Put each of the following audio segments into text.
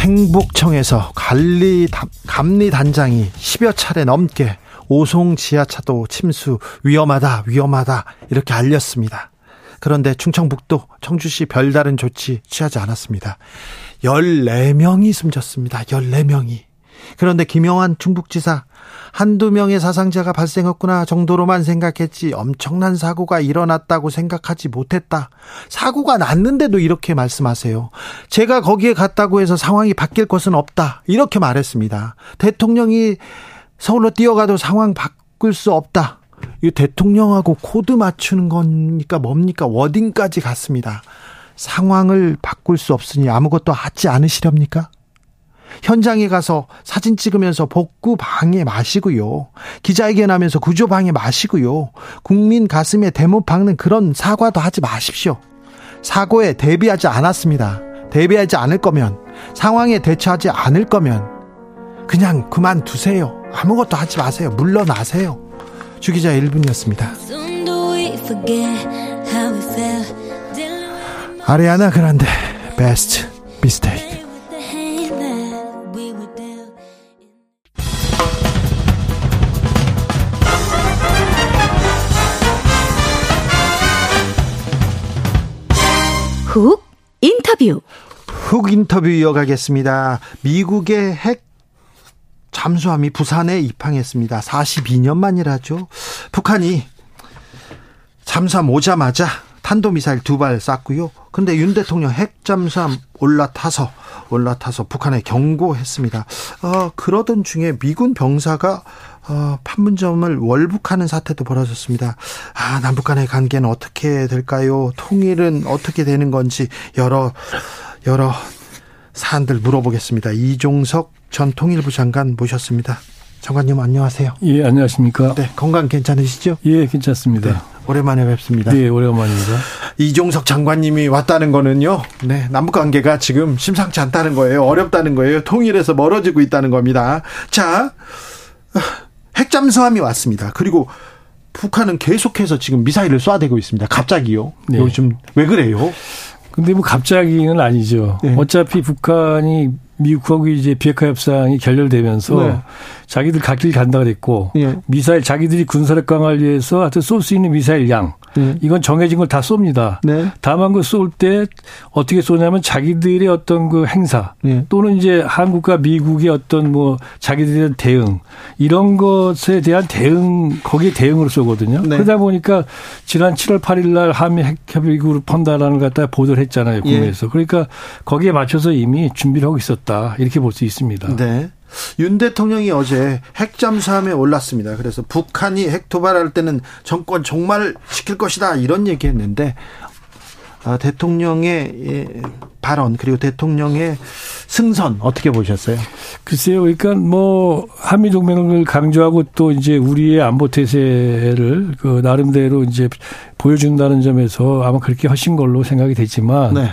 행복청에서 관리 감리 단장이 10여 차례 넘게 오송 지하차도 침수 위험하다 위험하다 이렇게 알렸습니다. 그런데 충청북도 청주시 별다른 조치 취하지 않았습니다. 14명이 숨졌습니다. 14명이. 그런데 김영환 충북지사 한두 명의 사상자가 발생했구나 정도로만 생각했지 엄청난 사고가 일어났다고 생각하지 못했다. 사고가 났는데도 이렇게 말씀하세요. 제가 거기에 갔다고 해서 상황이 바뀔 것은 없다. 이렇게 말했습니다. 대통령이 서울로 뛰어가도 상황 바꿀 수 없다. 이 대통령하고 코드 맞추는 겁니까 뭡니까? Wording까지 같습니다. 상황을 바꿀 수 없으니 아무것도 하지 않으시렵니까? 현장에 가서 사진 찍으면서 복구 방해 마시고요. 기자회견하면서 구조 방해 마시고요. 국민 가슴에 대못 박는 그런 사과도 하지 마십시오. 사고에 대비하지 않았습니다. 대비하지 않을 거면 상황에 대처하지 않을 거면 그냥 그만두세요. 아무것도 하지 마세요. 물러나세요. 주기자 1분이었습니다. 아리아나 그란데 베스트 미스테이 인터뷰. 훅 인터뷰 이어가겠습니다. 미국의 핵 잠수함이 부산에 입항했습니다. 42년 만이라죠. 북한이 잠수함 오자마자 탄도미사일 두 발 쐈고요. 근데 윤 대통령 핵 잠수함 올라타서 올라타서 북한에 경고했습니다. 어, 그러던 중에 미군 병사가 어, 판문점을 월북하는 사태도 벌어졌습니다. 아, 남북 간의 관계는 어떻게 될까요? 통일은 어떻게 되는 건지 여러 여러 사안들 물어보겠습니다. 이종석 전 통일부 장관 모셨습니다. 장관님 안녕하세요. 예, 안녕하십니까? 네, 건강 괜찮으시죠? 예, 괜찮습니다. 네, 오랜만에 뵙습니다. 네, 오랜만입니다. 이종석 장관님이 왔다는 거는요. 네, 남북 관계가 지금 심상치 않다는 거예요. 어렵다는 거예요. 통일에서 멀어지고 있다는 겁니다. 자, 핵잠수함이 왔습니다. 그리고 북한은 계속해서 지금 미사일을 쏴대고 있습니다. 갑자기요. 네. 요즘 왜 그래요? 근데 뭐 갑자기는 아니죠. 네. 어차피 북한이 미국하고 이제 비핵화 협상이 결렬되면서 네. 자기들 갓길 간다 그랬고 네. 미사일 자기들이 군사력 강화를 위해서 하여튼 쏠 수 있는 미사일 양 네. 이건 정해진 걸 다 쏩니다. 네. 다만 그 쏠 때 어떻게 쏘냐면 자기들의 어떤 그 행사 네. 또는 이제 한국과 미국의 어떤 뭐 자기들에 대한 대응 이런 것에 대한 대응 거기에 대응으로 쏘거든요. 네. 그러다 보니까 지난 7월 8일 날 한미 펀다라는 걸 갖다 보도를 했잖아요. 국내에서. 예. 그러니까 거기에 맞춰서 이미 준비를 하고 있었다. 이렇게 볼 수 있습니다. 네. 윤 대통령이 어제 핵잠수함에 올랐습니다. 그래서 북한이 핵 도발할 때는 정권 종말을 시킬 것이다 이런 얘기했는데 아, 대통령의 발언 그리고 대통령의 승선 어떻게 보셨어요? 글쎄요, 그러니까 뭐 한미 동맹을 강조하고 또 이제 우리의 안보 태세를 그 나름대로 이제 보여준다는 점에서 아마 그렇게 하신 걸로 생각이 되지만 네.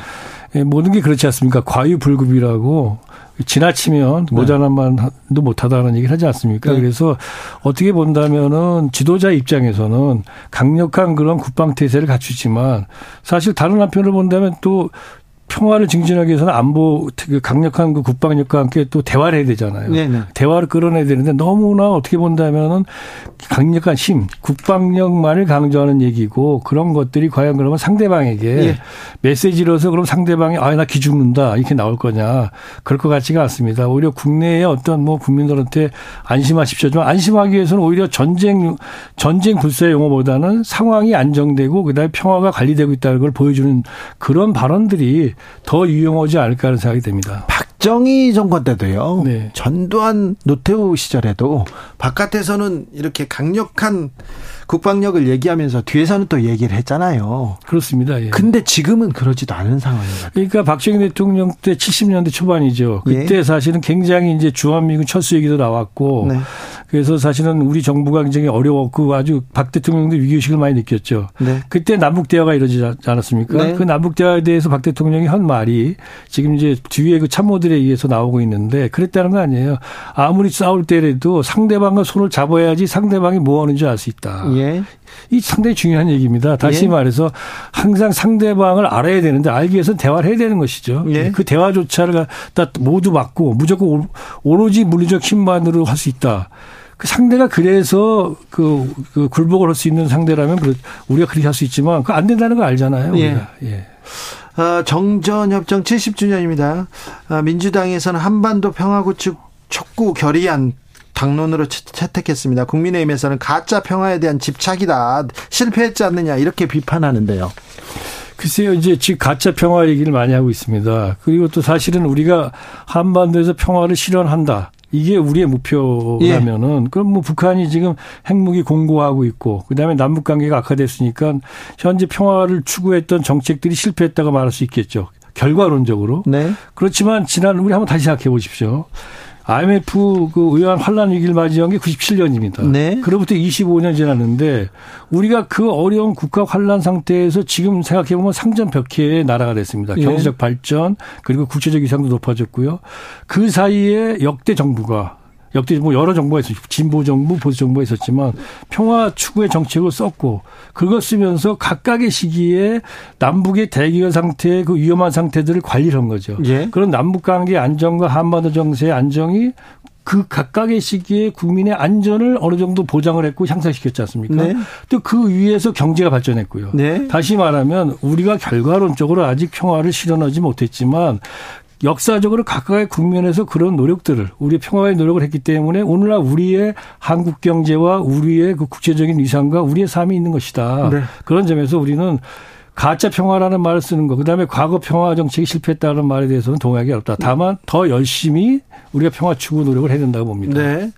예, 모든 게 그렇지 않습니까? 과유불급이라고 지나치면 네. 모자란 말도 못하다는 얘기를 하지 않습니까? 네. 그래서 어떻게 본다면은 지도자 입장에서는 강력한 그런 국방 태세를 갖추지만 사실 다른 한편으로 본다면 또 평화를 증진하기 위해서는 안보 그 강력한 그 국방력과 함께 또 대화를 해야 되잖아요. 네네. 네. 대화를 끌어내야 되는데 너무나 어떻게 본다면은 강력한 힘, 국방력만을 강조하는 얘기고 그런 것들이 과연 그러면 상대방에게 예. 메시지로서 그럼 상대방이 아 나 기죽는다 이렇게 나올 거냐 그럴 것 같지가 않습니다. 오히려 국내의 어떤 뭐 국민들한테 안심하십시오지만 안심하기 위해서는 오히려 전쟁 전쟁 불사 용어보다는 상황이 안정되고 그다음에 평화가 관리되고 있다는 걸 보여주는 그런 발언들이 더 유용하지 않을까 하는 생각이 됩니다. 박정희 정권 때도요. 네. 전두환 노태우 시절에도 바깥에서는 이렇게 강력한 국방력을 얘기하면서 뒤에서는 또 얘기를 했잖아요. 그렇습니다. 예. 근데 지금은 그러지도 않은 상황입니다. 그러니까 박정희 대통령 때 70년대 초반이죠. 그때 예. 사실은 굉장히 이제 주한미군 철수 얘기도 나왔고 네. 그래서 사실은 우리 정부가 굉장히 어려웠고 아주 박 대통령도 위기의식을 많이 느꼈죠. 네. 그때 남북 대화가 이루어지지 않았습니까? 네. 그 남북 대화에 대해서 박 대통령이 한 말이 지금 이제 뒤에 그 참모들에 의해서 나오고 있는데 그랬다는 거 아니에요. 아무리 싸울 때라도 상대방과 손을 잡아야지 상대방이 뭐 하는지 알 수 있다. 예. 이 상당히 중요한 얘기입니다. 다시 예. 말해서 항상 상대방을 알아야 되는데 알기 위해서는 대화를 해야 되는 것이죠. 예. 그 대화조차를 다 모두 막고 무조건 오로지 물리적 힘만으로 할 수 있다. 그 상대가 그래서 그, 그 굴복을 할 수 있는 상대라면 우리가 그렇게 할 수 있지만 그 안 된다는 걸 알잖아요. 예. 우리가. 예. 어, 정전협정 70주년입니다. 어, 민주당에서는 한반도 평화구축 촉구 결의안 당론으로 채택했습니다. 국민의힘에서는 가짜 평화에 대한 집착이다. 실패했지 않느냐 이렇게 비판하는데요. 글쎄요, 이제 지금 가짜 평화 얘기를 많이 하고 있습니다. 그리고 또 사실은 우리가 한반도에서 평화를 실현한다. 이게 우리의 목표라면은 예. 그럼 뭐 북한이 지금 핵무기 공고하고 있고 그다음에 남북 관계가 악화됐으니까 현재 평화를 추구했던 정책들이 실패했다고 말할 수 있겠죠. 결과론적으로. 네. 그렇지만 지난 우리 한번 다시 생각해 보십시오. IMF 그 의아한 환란 위기를 맞이한 게 97년입니다. 네. 그로부터 25년 지났는데 우리가 그 어려운 국가 환란 상태에서 지금 생각해 보면 상전 벽해의 나라가 됐습니다. 네. 경제적 발전 그리고 국제적 위상도 높아졌고요. 그 사이에 역대 정부가 역대 뭐 여러 정부가 있었죠. 진보 정부, 보수 정부가 있었지만 평화 추구의 정책을 썼고 그걸 쓰면서 각각의 시기에 남북의 대결 상태의 그 위험한 상태들을 관리를 한 거죠. 예. 그런 남북 관계 안정과 한반도 정세의 안정이 그 각각의 시기에 국민의 안전을 어느 정도 보장을 했고 향상시켰지 않습니까? 네. 또그 위에서 경제가 발전했고요. 네. 다시 말하면 우리가 결과론적으로 아직 평화를 실현하지 못했지만 역사적으로 각각의 국면에서 그런 노력들을 우리 평화의 노력을 했기 때문에 오늘날 우리의 한국 경제와 우리의 그 국제적인 위상과 우리의 삶이 있는 것이다. 네. 그런 점에서 우리는 가짜 평화라는 말을 쓰는 거, 그 다음에 과거 평화 정책이 실패했다는 말에 대해서는 동의하기 어렵다. 다만 더 열심히 우리가 평화 추구 노력을 해야 된다고 봅니다. 네.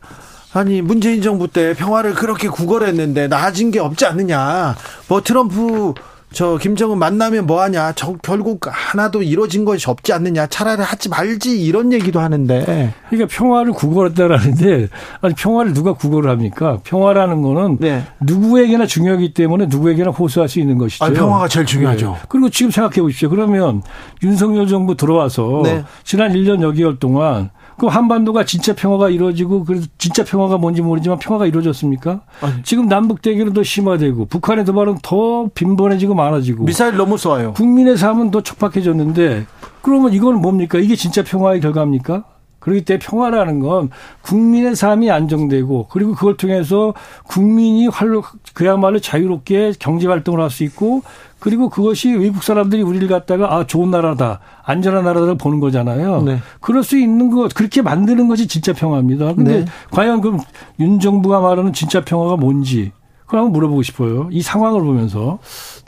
아니 문재인 정부 때 평화를 그렇게 구걸했는데 나아진 게 없지 않느냐. 뭐 트럼프 저 김정은 만나면 뭐하냐? 저 결국 하나도 이루어진 것이 없지 않느냐? 차라리 하지 말지 이런 얘기도 하는데. 그러니까 평화를 구걸했다라는데 아니 평화를 누가 구걸을 합니까? 평화라는 거는 네. 누구에게나 중요하기 때문에 누구에게나 호소할 수 있는 것이죠. 아니, 평화가 제일 중요하죠. 네. 그리고 지금 생각해 보십시오. 그러면 윤석열 정부 들어와서 네. 지난 1년 여개월 동안 그 한반도가 진짜 평화가 이루어지고 그래서 진짜 평화가 뭔지 모르지만 평화가 이루어졌습니까? 아니. 지금 남북 대결은 더 심화되고 북한의 도발은 더 빈번해지고 많아지고 미사일 너무 쏴요. 국민의 삶은 더 촉박해졌는데 그러면 이건 뭡니까? 이게 진짜 평화의 결과입니까? 그렇기 때문에 평화라는 건 국민의 삶이 안정되고 그리고 그걸 통해서 국민이 활로 그야말로 자유롭게 경제 활동을 할 수 있고 그리고 그것이 외국 사람들이 우리를 갖다가 아 좋은 나라다 안전한 나라를 보는 거잖아요. 네. 그럴 수 있는 것 그렇게 만드는 것이 진짜 평화입니다. 근데 네. 과연 그럼 윤 정부가 말하는 진짜 평화가 뭔지 그걸 한번 물어보고 싶어요. 이 상황을 보면서.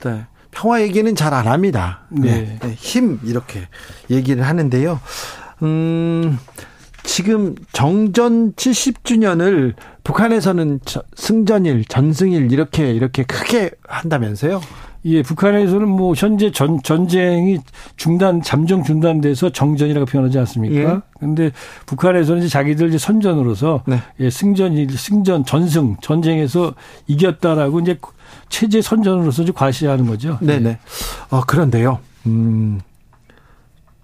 네. 평화 얘기는 잘 안 합니다. 네. 네. 힘 이렇게 얘기를 하는데요. 음. 지금 정전 70주년을 북한에서는 승전일, 전승일 이렇게 이렇게 크게 한다면서요? 예, 북한에서는 뭐 현재 전 전쟁이 중단 잠정 중단돼서 정전이라고 표현하지 않습니까? 예. 근데 북한에서는 이제 자기들 이제 선전으로서 네. 예, 승전일 승전 전승 전쟁에서 이겼다라고 이제 체제 선전으로서 이제 과시하는 거죠. 네, 네. 어, 그런데요. 음.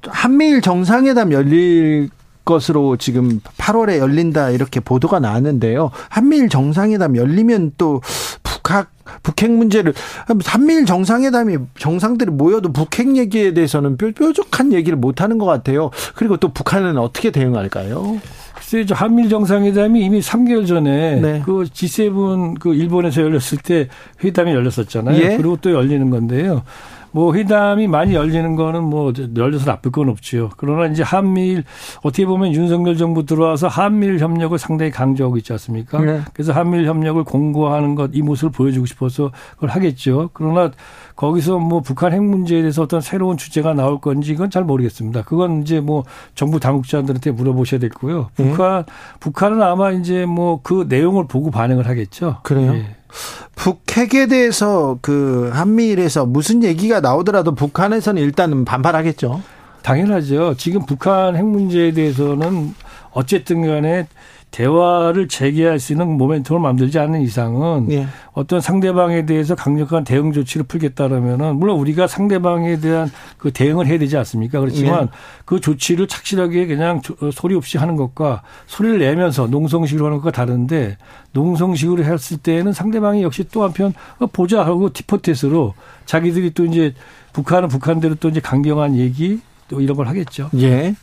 한미일 정상회담 열릴 것으로 지금 8월에 열린다 이렇게 보도가 나왔는데요. 한미일 정상회담 열리면 또 북학 북핵 문제를 한미일 정상회담이 정상들이 모여도 북핵 얘기에 대해서는 뾰족한 얘기를 못 하는 것 같아요. 그리고 또 북한은 어떻게 대응할까요? 글쎄, 한미일 정상회담이 이미 3개월 전에 네. 그 G7 그 일본에서 열렸을 때 회담이 열렸었잖아요. 예? 그리고 또 열리는 건데요. 뭐 회담이 많이 열리는 거는 뭐 열려서 나쁠 건 없지요. 그러나 이제 한미일 어떻게 보면 윤석열 정부 들어와서 한미일 협력을 상당히 강조하고 있지 않습니까? 네. 그래서 한미일 협력을 공고하는 것 이 모습을 보여주고 싶어서 그걸 하겠죠. 그러나 거기서 뭐 북한 핵 문제에 대해서 어떤 새로운 주제가 나올 건지 이건 잘 모르겠습니다. 그건 이제 뭐 정부 당국자들한테 물어보셔야 되고요. 네. 북한 북한은 아마 이제 뭐 그 내용을 보고 반응을 하겠죠. 그래요. 예. 북핵에 대해서 그 한미일에서 무슨 얘기가 나오더라도 북한에서는 일단은 반발하겠죠. 당연하죠. 지금 북한 핵 문제에 대해서는 어쨌든 간에 대화를 재개할 수 있는 모멘텀을 만들지 않는 이상은 예. 어떤 상대방에 대해서 강력한 대응 조치를 풀겠다라면은 물론 우리가 상대방에 대한 그 대응을 해야 되지 않습니까? 그렇지만 예. 그 조치를 착실하게 그냥 어, 소리 없이 하는 것과 소리를 내면서 농성식으로 하는 것과 다른데 농성식으로 했을 때에는 상대방이 역시 또 한편 어, 보자 하고 티포텟으로 자기들이 또 이제 북한은 북한대로 또 이제 강경한 얘기 또 이런 걸 하겠죠. 예.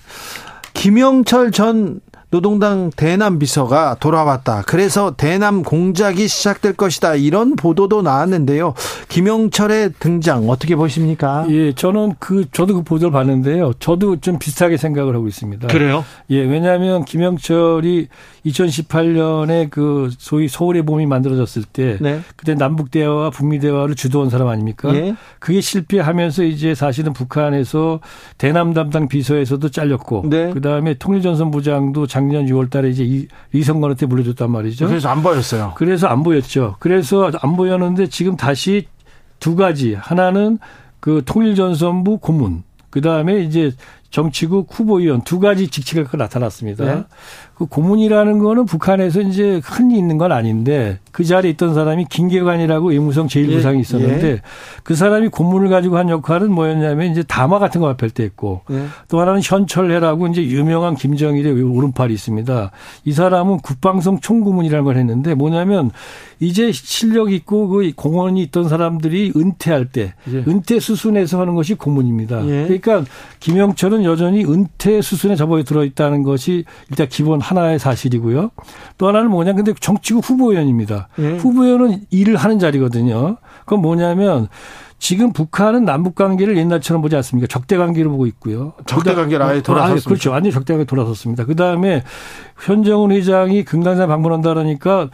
김영철 전 노동당 대남 비서가 돌아왔다. 그래서 대남 공작이 시작될 것이다. 이런 보도도 나왔는데요. 김영철의 등장 어떻게 보십니까? 예, 저는 그 저도 그 보도를 봤는데요. 저도 좀 비슷하게 생각을 하고 있습니다. 그래요? 예, 왜냐하면 김영철이 2018년에 그 소위 서울의 봄이 만들어졌을 때 네. 그때 남북 대화와 북미 대화를 주도한 사람 아닙니까? 예. 그게 실패하면서 이제 사실은 북한에서 대남 담당 비서에서도 잘렸고 네. 그다음에 통일전선부장도 장 작년 6월 달에 이제 이, 이성건한테 물려줬단 말이죠. 그래서 안 보였어요. 그래서 안 보였죠. 그래서 안 보였는데 지금 다시 두 가지. 하나는 그 통일전선부 고문. 그 다음에 이제 정치국 후보위원 두 가지 직책가 나타났습니다. 네. 그 고문이라는 거는 북한에서 이제 흔히 있는 건 아닌데 그 자리에 있던 사람이 김계관이라고 외무성 제1부상이 예, 있었는데 예. 그 사람이 고문을 가지고 한 역할은 뭐였냐면 이제 담화 같은 거 발표할 때 했고 예. 또 하나는 현철해라고 이제 유명한 김정일의 오른팔이 있습니다. 이 사람은 국방성 총고문이라는 걸 했는데 뭐냐면 이제 실력 있고 그 공헌이 있던 사람들이 은퇴할 때 예. 은퇴 수순에서 하는 것이 고문입니다. 예. 그러니까 김영철은 여전히 은퇴 수순에 접어 들어 있다는 것이 일단 기본 하나의 사실이고요. 또 하나는 뭐냐. 근데 정치국 후보위원입니다. 예. 후보위원은 일을 하는 자리거든요. 그건 뭐냐면 지금 북한은 남북 관계를 옛날처럼 보지 않습니까? 적대 관계로 보고 있고요. 적대 관계를 아예 돌아섰습니다. 그렇죠. 완전히 적대 관계 돌아섰습니다. 그 다음에 현정훈 회장이 금강산 방문한다 그러니까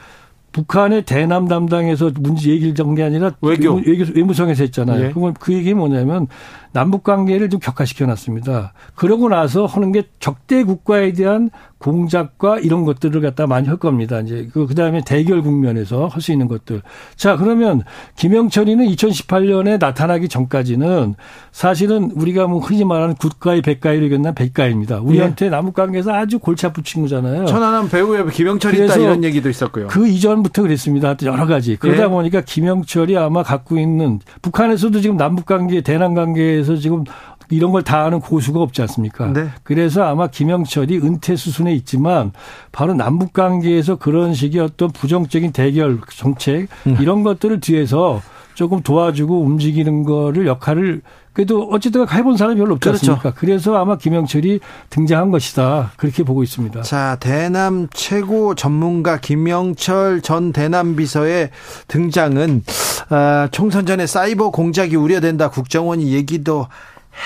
북한의 대남 담당에서 문제 얘기를 전게 아니라 외교. 외교 외무성에서 했잖아요. 예. 그건 그 얘기 뭐냐면 남북 관계를 좀 격화시켜 놨습니다. 그러고 나서 하는 게 적대 국가에 대한 공작과 이런 것들을 갖다 많이 할 겁니다. 이제 그 그다음에 대결 국면에서 할 수 있는 것들. 자, 그러면 김영철이는 2018년에 나타나기 전까지는 사실은 우리가 뭐 흔히 말하는 국가의 백가이로 이겼나 백가입니다. 우리한테 예. 남북 관계에서 아주 골치 아픈 친구잖아요. 천안함 배우에 김영철이 있다 이런 얘기도 있었고요. 그 이전부터 그랬습니다. 여러 가지. 그러다 예. 보니까 김영철이 아마 갖고 있는 북한에서도 지금 남북 관계, 대남 관계에서 지금 이런 걸 다 아는 고수가 없지 않습니까? 네. 그래서 아마 김영철이 은퇴 수순에 있지만 바로 남북 관계에서 그런 식의 어떤 부정적인 대결 정책 음. 이런 것들을 뒤에서 조금 도와주고 움직이는 거를 역할을 그래도 어쨌든 해본 사람이 별로 없지 그렇죠. 않습니까? 그래서 아마 김영철이 등장한 것이다. 그렇게 보고 있습니다. 자, 대남 최고 전문가 김영철 전 대남 비서의 등장은 아, 총선 전에 사이버 공작이 우려된다. 국정원이 얘기도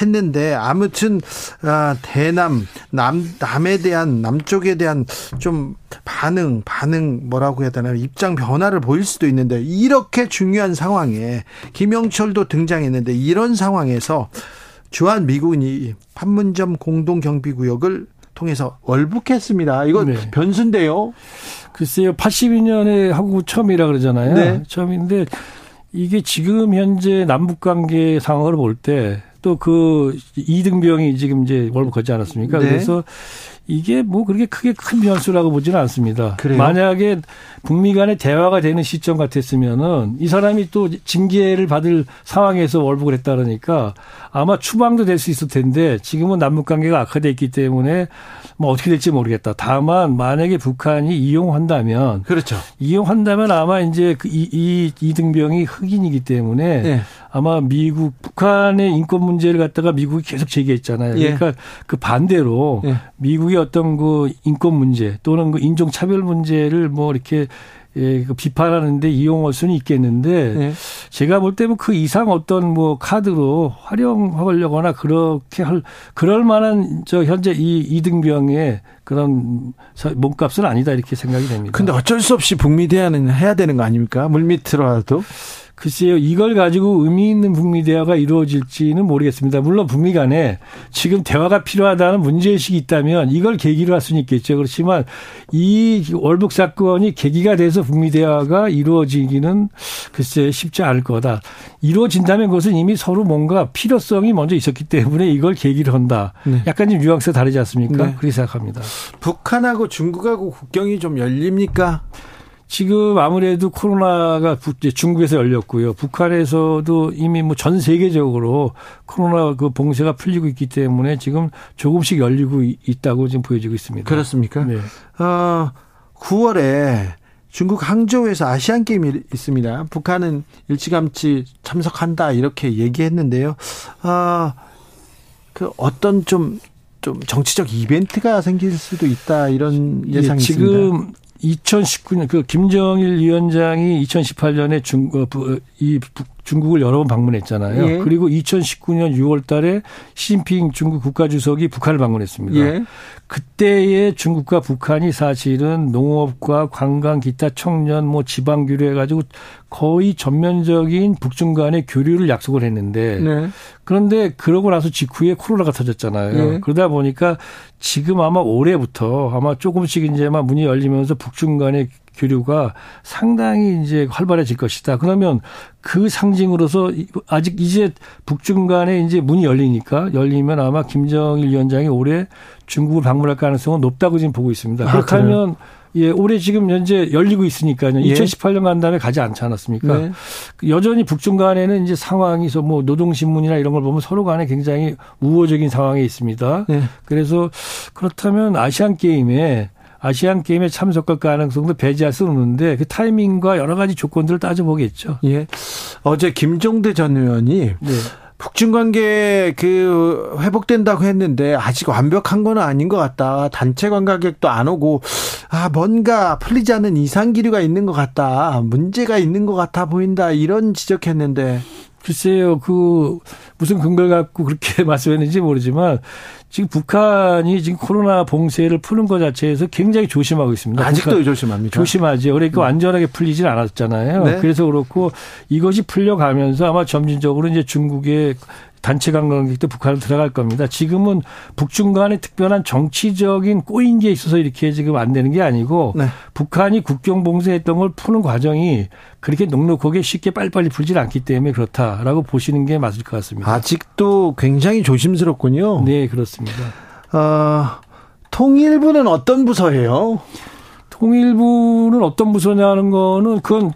했는데 아무튼 아, 대남 남 남에 대한 남쪽에 대한 좀 반응 반응 뭐라고 해야 되나요 입장 변화를 보일 수도 있는데 이렇게 중요한 상황에 김영철도 등장했는데 이런 상황에서 주한 미군이 판문점 공동 경비 구역을 통해서 월북했습니다. 이거 네. 변수인데요. 글쎄요, 82년에 한국 처음이라 그러잖아요. 네. 처음인데 이게 지금 현재 남북 관계 상황을 볼 때 또 그 이등병이 지금 이제 월북하지 않았습니까? 네. 그래서 이게 뭐 그렇게 크게 큰 변수라고 보지는 않습니다. 그래요? 만약에 북미 간의 대화가 되는 시점 같았으면은 이 사람이 또 징계를 받을 상황에서 월북을 했다 그러니까 아마 추방도 될 수 있을 텐데 지금은 남북 관계가 악화돼 있기 때문에 뭐 어떻게 될지 모르겠다. 다만 만약에 북한이 이용한다면 그렇죠. 이용한다면 아마 이제 그 이, 이 이등병이 흑인이기 때문에 네. 아마 미국 북한의 인권 문제 를 갖다가 미국이 계속 제기했잖아요. 예. 그러니까 그 반대로 예. 미국의 어떤 그 인권 문제 또는 그 인종 차별 문제를 뭐 이렇게 예, 그 비판하는데 이용할 수는 있겠는데 네. 제가 볼 때는 그 이상 어떤 뭐 카드로 활용하려거나 그렇게 할 그럴 만한 저 현재 이 이등병의 그런 몸값은 아니다 이렇게 생각이 됩니다. 근데 어쩔 수 없이 북미 대화는 해야 되는 거 아닙니까? 물밑으로라도. 글쎄요, 이걸 가지고 의미 있는 북미 대화가 이루어질지는 모르겠습니다. 물론 북미 간에 지금 대화가 필요하다는 문제의식이 있다면 이걸 계기로 할 수는 있겠죠. 그렇지만 이 월북 사건이 계기가 돼서 북미 대화가 이루어지기는 글쎄 쉽지 않을 거다. 이루어진다면 그것은 이미 서로 뭔가 필요성이 먼저 있었기 때문에 이걸 계기로 한다. 네. 약간 좀 뉘앙스가 다르지 않습니까? 네. 그렇게 생각합니다. 북한하고 중국하고 국경이 좀 열립니까? 지금 아무래도 코로나가 중국에서 열렸고요. 북한에서도 이미 뭐 전 세계적으로 코로나 그 봉쇄가 풀리고 있기 때문에 지금 조금씩 열리고 있다고 지금 보여지고 있습니다. 그렇습니까? 네. 어, 9월에 중국 항저우에서 아시안 게임이 있습니다. 북한은 일찌감치 참석한다 이렇게 얘기했는데요. 아, 그 어떤 좀좀 정치적 이벤트가 생길 수도 있다 이런 예상이 예, 지금 있습니다. 2019년 그 김정일 위원장이 2018년에 중, 어, 이 중국을 여러 번 방문했잖아요. 예. 그리고 2019년 6월 달에 시진핑 중국 국가주석이 북한을 방문했습니다. 예. 그때의 중국과 북한이 사실은 농업과 관광 기타 청년 뭐 지방 교류 해가지고 거의 전면적인 북중 간의 교류를 약속을 했는데 네. 그런데 그러고 나서 직후에 코로나가 터졌잖아요. 네. 그러다 보니까 지금 아마 올해부터 아마 조금씩 이제 막 문이 열리면서 북중 간의 교류가 상당히 이제 활발해질 것이다. 그러면 그 상징으로서 아직 이제 북중 간에 이제 문이 열리니까 열리면 아마 김정일 위원장이 올해 중국을 방문할 가능성은 높다고 지금 보고 있습니다. 아, 그렇다면 예, 올해 지금 현재 열리고 있으니까요. 예. 2018년 간 다음에 가지 않지 않았습니까? 네. 여전히 북중 간에는 이제 상황이 뭐 노동신문이나 이런 걸 보면 서로 간에 굉장히 우호적인 상황에 있습니다. 네. 그래서 그렇다면 아시안 게임에 아시안 게임에 참석할 가능성도 배제할 수 없는데 그 타이밍과 여러 가지 조건들을 따져보겠죠. 예. 어제 김종대 전 의원이 네. 북중 관계 그 회복된다고 했는데 아직 완벽한 건 아닌 것 같다. 단체 관광객도 안 오고 아 뭔가 풀리지 않는 이상 기류가 있는 것 같다. 문제가 있는 것 같아 보인다. 이런 지적했는데 글쎄요, 그 무슨 근거를 갖고 그렇게 말씀했는지 모르지만 지금 북한이 지금 코로나 봉쇄를 푸는 것 자체에서 굉장히 조심하고 있습니다. 아직도 조심합니다. 조심하지. 그러니까 음. 완전하게 풀리진 않았잖아요. 네. 그래서 그렇고 이것이 풀려가면서 아마 점진적으로 이제 중국의 단체 관광객도 북한으로 들어갈 겁니다. 지금은 북중 간의 특별한 정치적인 꼬인 게 있어서 이렇게 지금 안 되는 게 아니고 네. 북한이 국경 봉쇄했던 걸 푸는 과정이 그렇게 넉넉하게 쉽게 빨리빨리 풀질 않기 때문에 그렇다라고 보시는 게 맞을 것 같습니다. 아직도 굉장히 조심스럽군요. 네, 그렇습니다. 어, 통일부는 어떤 부서예요? 통일부는 어떤 부서냐는 거는 그건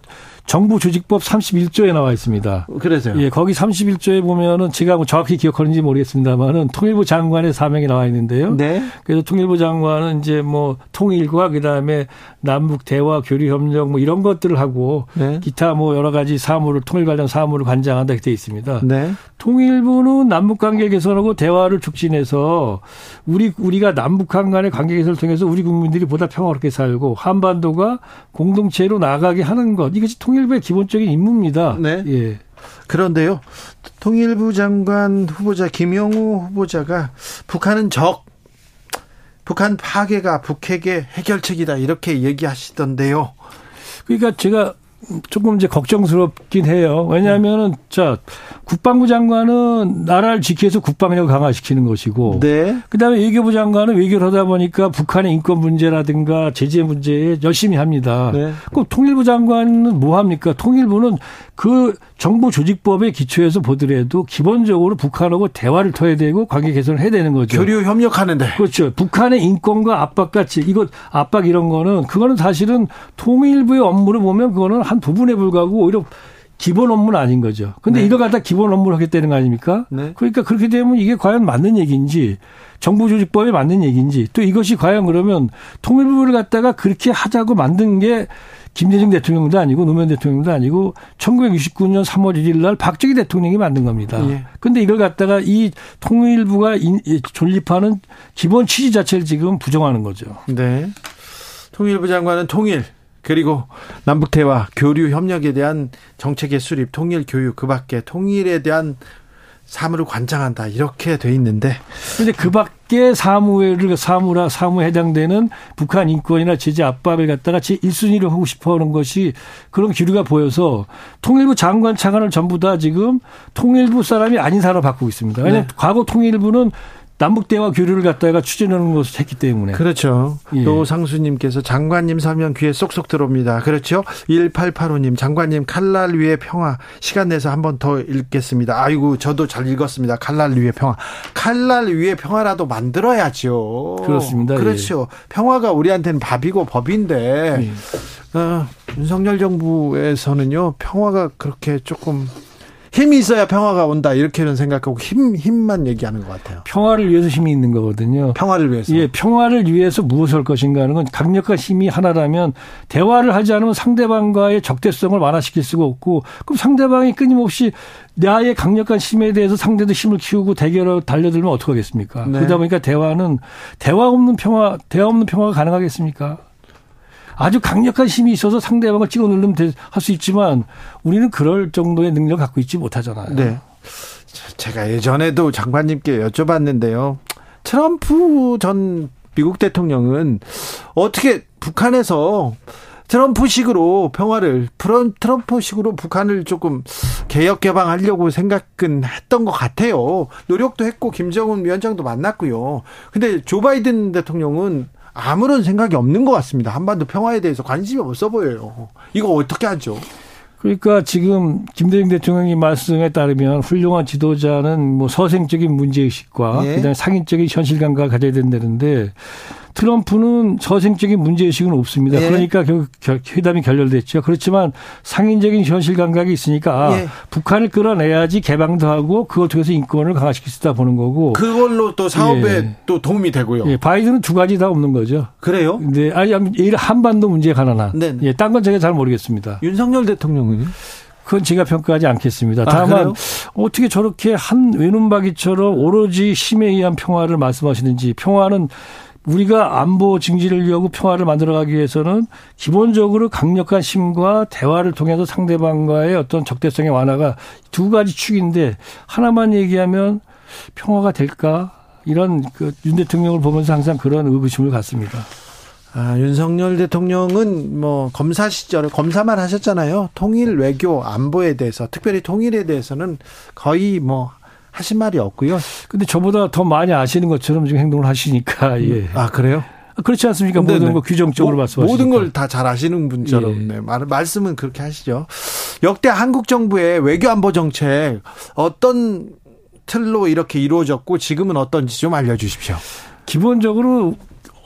정부 조직법 31조에 나와 있습니다. 그래서요. 예, 거기 31조에 보면은 제가 뭐 정확히 기억하는지 모르겠습니다만은 통일부 장관의 사명이 나와 있는데요. 네. 그래서 통일부 장관은 이제 뭐 통일과 그다음에 남북 대화 교류 협력 뭐 이런 것들을 하고 네. 기타 뭐 여러 가지 사무를 통일 관련 사무를 관장한다 이렇게 돼 있습니다. 네. 통일부는 남북 관계 개선하고 대화를 촉진해서 우리 우리가 남북한 간의 관계 개선을 통해서 우리 국민들이 보다 평화롭게 살고 한반도가 공동체로 나가게 하는 것 이것이 통일 부의 기본적인 임무입니다. 네. 예. 그런데요. 통일부 장관 후보자 김영우 후보자가 북한은 적 북한 파괴가 북핵의 해결책이다 이렇게 얘기하시던데요. 그러니까 제가 조금 이제 걱정스럽긴 해요. 왜냐하면은 자 국방부 장관은 나라를 지키해서 국방력을 강화시키는 것이고, 네. 그다음에 외교부 장관은 외교를 하다 보니까 북한의 인권 문제라든가 제재 문제에 열심히 합니다. 네. 그럼 통일부 장관은 뭐 합니까? 통일부는 그 정부 조직법에 기초해서 보더라도 기본적으로 북한하고 대화를 터야 되고 관계 개선을 해야 되는 거죠. 교류 협력하는데. 그렇죠. 북한의 인권과 압박 같이 이거 압박 이런 거는 그거는 사실은 통일부의 업무를 보면 그거는 한 부분에 불과하고 오히려 기본 업무는 아닌 거죠. 근데 네. 이걸 갖다 기본 업무를 하겠다는 거 아닙니까? 네. 그러니까 그렇게 되면 이게 과연 맞는 얘기인지 정부 조직법에 맞는 얘기인지 또 이것이 과연 그러면 통일부를 갖다가 그렇게 하자고 만든 게 김대중 대통령도 아니고 노무현 대통령도 아니고 1969년 3월 1일 날 박정희 대통령이 만든 겁니다. 예. 근데 이걸 갖다가 이 통일부가 존립하는 기본 취지 자체를 지금 부정하는 거죠. 네. 통일부 장관은 통일 그리고 남북 대화 교류 협력에 대한 정책의 수립, 통일 교육, 그 밖에 통일에 대한 사무를 관장한다 이렇게 돼 있는데 근데 그밖 에 사무를 사무라 사무에 해당되는 북한 인권이나 제재 압박을 갖다가 제 1순위로 하고 싶어 하는 것이 그런 기류가 보여서 통일부 장관 차관을 전부 다 지금 통일부 사람이 아닌 사람을 바꾸고 있습니다. 왜냐하면 네. 과거 통일부는 남북 대화 교류를 갖다가 추진하는 것을 했기 때문에. 그렇죠. 예. 노상수님께서 장관님 설명 귀에 쏙쏙 들어옵니다. 그렇죠. 1885님 장관님 칼날 위의 평화 시간 내서 한 번 더 읽겠습니다. 아이고 저도 잘 읽었습니다. 칼날 위의 평화. 칼날 위의 평화라도 만들어야죠. 그렇습니다. 그렇죠. 예. 평화가 우리한테는 밥이고 법인데 예. 어, 윤석열 정부에서는요 평화가 그렇게 조금 힘이 있어야 평화가 온다 이렇게는 생각하고 힘 힘만 얘기하는 것 같아요. 평화를 위해서 힘이 있는 거거든요. 평화를 위해서. 예, 평화를 위해서 무엇을 할 것인가 하는 건 강력한 힘이 하나라면 대화를 하지 않으면 상대방과의 적대성을 완화시킬 수가 없고 그럼 상대방이 끊임없이 나의 강력한 힘에 대해서 상대도 힘을 키우고 대결을 달려들면 어떡하겠습니까? 네. 그러다 보니까 대화는 대화 없는 평화, 대화 없는 평화가 가능하겠습니까? 아주 강력한 힘이 있어서 상대방을 찍어 누르면 할 수 있지만 우리는 그럴 정도의 능력을 갖고 있지 못하잖아요. 네. 제가 예전에도 장관님께 여쭤봤는데요. 트럼프 전 미국 대통령은 어떻게 북한에서 트럼프식으로 평화를 트럼프식으로 북한을 조금 개혁 개방하려고 생각은 했던 것 같아요. 노력도 했고 김정은 위원장도 만났고요. 근데 조 바이든 대통령은 아무런 생각이 없는 것 같습니다. 한반도 평화에 대해서 관심이 없어 보여요. 이거 어떻게 하죠? 그러니까 지금 김대중 대통령이 말씀에 따르면 훌륭한 지도자는 뭐 서생적인 문제의식과 예. 그다음에 상인적인 현실 감각을 가져야 된다는데 트럼프는 서생적인 문제의식은 없습니다. 예. 그러니까 결국 회담이 결렬됐죠. 그렇지만 상인적인 현실 감각이 있으니까 아, 예. 북한을 끌어내야지 개방도 하고 그걸 통해서 인권을 강화시킬 수 있다 보는 거고. 그걸로 또 사업에 예. 또 도움이 되고요. 예. 바이든은 두 가지 다 없는 거죠. 그래요? 네. 아니, 한반도 문제가 하나. 네. 예. 딴 건 제가 잘 모르겠습니다. 윤석열 대통령은요? 그건 제가 평가하지 않겠습니다. 아, 다만 아, 어떻게 저렇게 한 외눈박이처럼 오로지 힘에 의한 평화를 말씀하시는지 평화는 우리가 안보 증진을 위하고 평화를 만들어가기 위해서는 기본적으로 강력한 힘과 대화를 통해서 상대방과의 어떤 적대성의 완화가 두 가지 축인데 하나만 얘기하면 평화가 될까? 이런 그 윤 대통령을 보면서 항상 그런 의구심을 갖습니다. 아, 윤석열 대통령은 뭐 검사 시절에 검사만 하셨잖아요. 통일 외교 안보에 대해서 특별히 통일에 대해서는 거의 뭐 하신 말이 없고요. 근데 저보다 더 많이 아시는 것처럼 지금 행동을 하시니까 예. 아 그래요? 그렇지 않습니까? 모든 네. 거 규정적으로 말씀하시니까. 모든 걸 다 잘 아시는 분처럼 예. 네. 말, 말씀은 그렇게 하시죠. 역대 한국 정부의 외교 안보 정책 어떤 틀로 이렇게 이루어졌고 지금은 어떤지 좀 알려주십시오. 기본적으로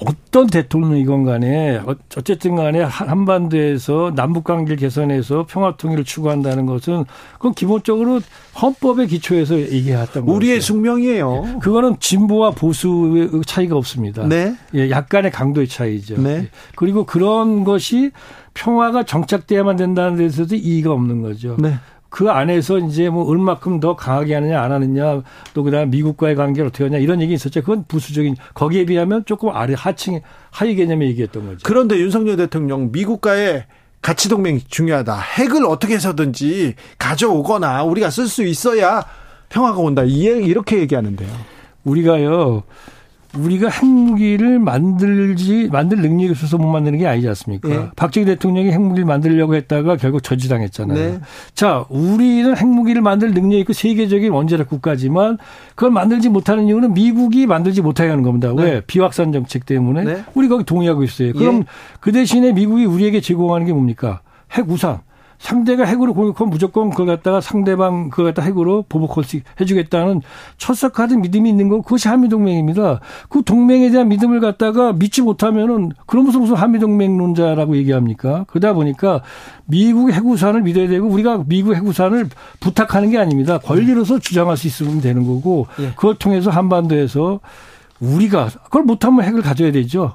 어떤 대통령이건 간에 어쨌든 간에 한반도에서 남북 관계를 개선해서 평화 통일을 추구한다는 것은 그건 기본적으로 헌법의 기초에서 얘기했던 거죠. 우리의 숙명이에요. 그거는 진보와 보수의 차이가 없습니다. 네. 예, 약간의 강도의 차이죠. 네. 예. 그리고 그런 것이 평화가 정착돼야만 된다는 데서도 이의가 없는 거죠. 네. 그 안에서 이제 뭐 얼마큼 더 강하게 하느냐 안 하느냐 또 그다음 미국과의 관계를 어떻게 하냐 이런 얘기 있었죠. 그건 부수적인 거기에 비하면 조금 아래 하층 하위 개념의 얘기했던 거죠. 그런데 윤석열 대통령 미국과의 가치 동맹이 중요하다. 핵을 어떻게 해서든지 가져오거나 우리가 쓸 수 있어야 평화가 온다. 이렇게 얘기하는데요. 우리가요. 우리가 핵무기를 만들지 만들 능력이 없어서 못 만드는 게 아니지 않습니까? 네. 박정희 대통령이 핵무기를 만들려고 했다가 결국 저지당했잖아요. 네. 자, 우리는 핵무기를 만들 능력이 있고 세계적인 원자력 국가지만 그걸 만들지 못하는 이유는 미국이 만들지 못하게 하는 겁니다. 네. 왜? 비확산 정책 때문에 네. 우리 거기 동의하고 있어요. 그럼 예. 그 대신에 미국이 우리에게 제공하는 게 뭡니까? 핵 우산. 상대가 핵으로 공격하면 무조건 그걸 갖다가 상대방 그걸 갖다 핵으로 보복할 수 해주겠다는 철석하던 믿음이 있는 거 그것이 한미동맹입니다. 그 동맹에 대한 믿음을 갖다가 믿지 못하면은 무슨 무슨 한미동맹론자라고 얘기합니까? 그러다 보니까 미국 핵우산을 믿어야 되고 우리가 미국 핵우산을 부탁하는 게 아닙니다. 권리로서 주장할 수 있으면 되는 거고 예. 그걸 통해서 한반도에서 우리가 그걸 못하면 핵을 가져야 되죠.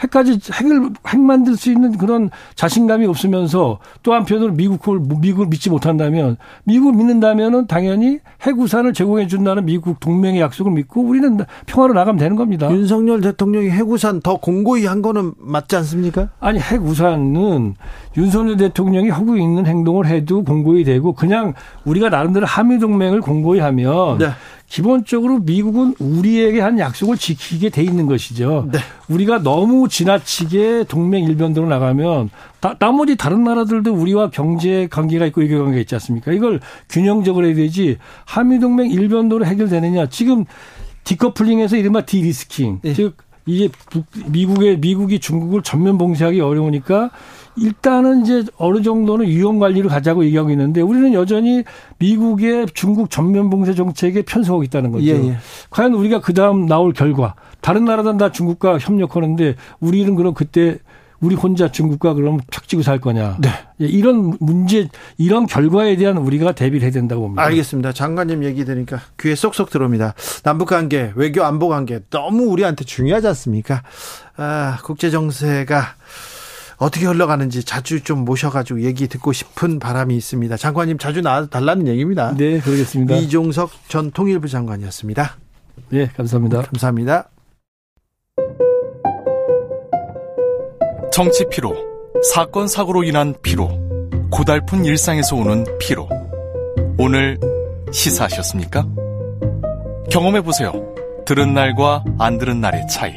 핵까지 핵을 핵 만들 수 있는 그런 자신감이 없으면서 또 한편으로 미국을 미국을 믿지 못한다면 미국을 믿는다면은 당연히 핵 우산을 제공해 준다는 미국 동맹의 약속을 믿고 우리는 평화로 나가면 되는 겁니다. 윤석열 대통령이 핵 우산 더 공고히 한 거는 맞지 않습니까? 아니 핵 우산은 윤석열 대통령이 하고 있는 행동을 해도 공고히 되고 그냥 우리가 나름대로 한미 동맹을 공고히 하면 네. 기본적으로 미국은 우리에게 한 약속을 지키게 돼 있는 것이죠. 네. 우리가 너무 지나치게 동맹 일변도로 나가면 다, 나머지 다른 나라들도 우리와 경제 관계가 있고 외교 관계가 있지 않습니까? 이걸 균형적으로 해야 되지 한미 동맹 일변도로 해결되느냐? 지금 디커플링에서 이른바 디리스킹, 네. 즉 이게 미국의 미국이 중국을 전면 봉쇄하기 어려우니까 일단은 이제 어느 정도는 위험 관리를 가자고 얘기하고 있는데 우리는 여전히 미국의 중국 전면 봉쇄 정책에 편성하고 있다는 거죠. 예, 예. 과연 우리가 그 다음 나올 결과 다른 나라들은 다 중국과 협력하는데 우리는 그럼 그때 우리 혼자 중국과 그럼 척지고 살 거냐. 네. 예, 이런 문제, 이런 결과에 대한 우리가 대비를 해야 된다고 봅니다. 알겠습니다. 장관님 얘기 들으니까 귀에 쏙쏙 들어옵니다. 남북 관계, 외교 안보 관계 너무 우리한테 중요하지 않습니까? 아, 국제 정세가 어떻게 흘러가는지 자주 좀 모셔가지고 얘기 듣고 싶은 바람이 있습니다. 장관님 자주 나와달라는 얘기입니다. 네, 그러겠습니다. 이종석 전 통일부 장관이었습니다. 네, 감사합니다. 감사합니다. 정치 피로, 사건 사고로 인한 피로, 고달픈 일상에서 오는 피로. 오늘 시사하셨습니까? 경험해 보세요. 들은 날과 안 들은 날의 차이.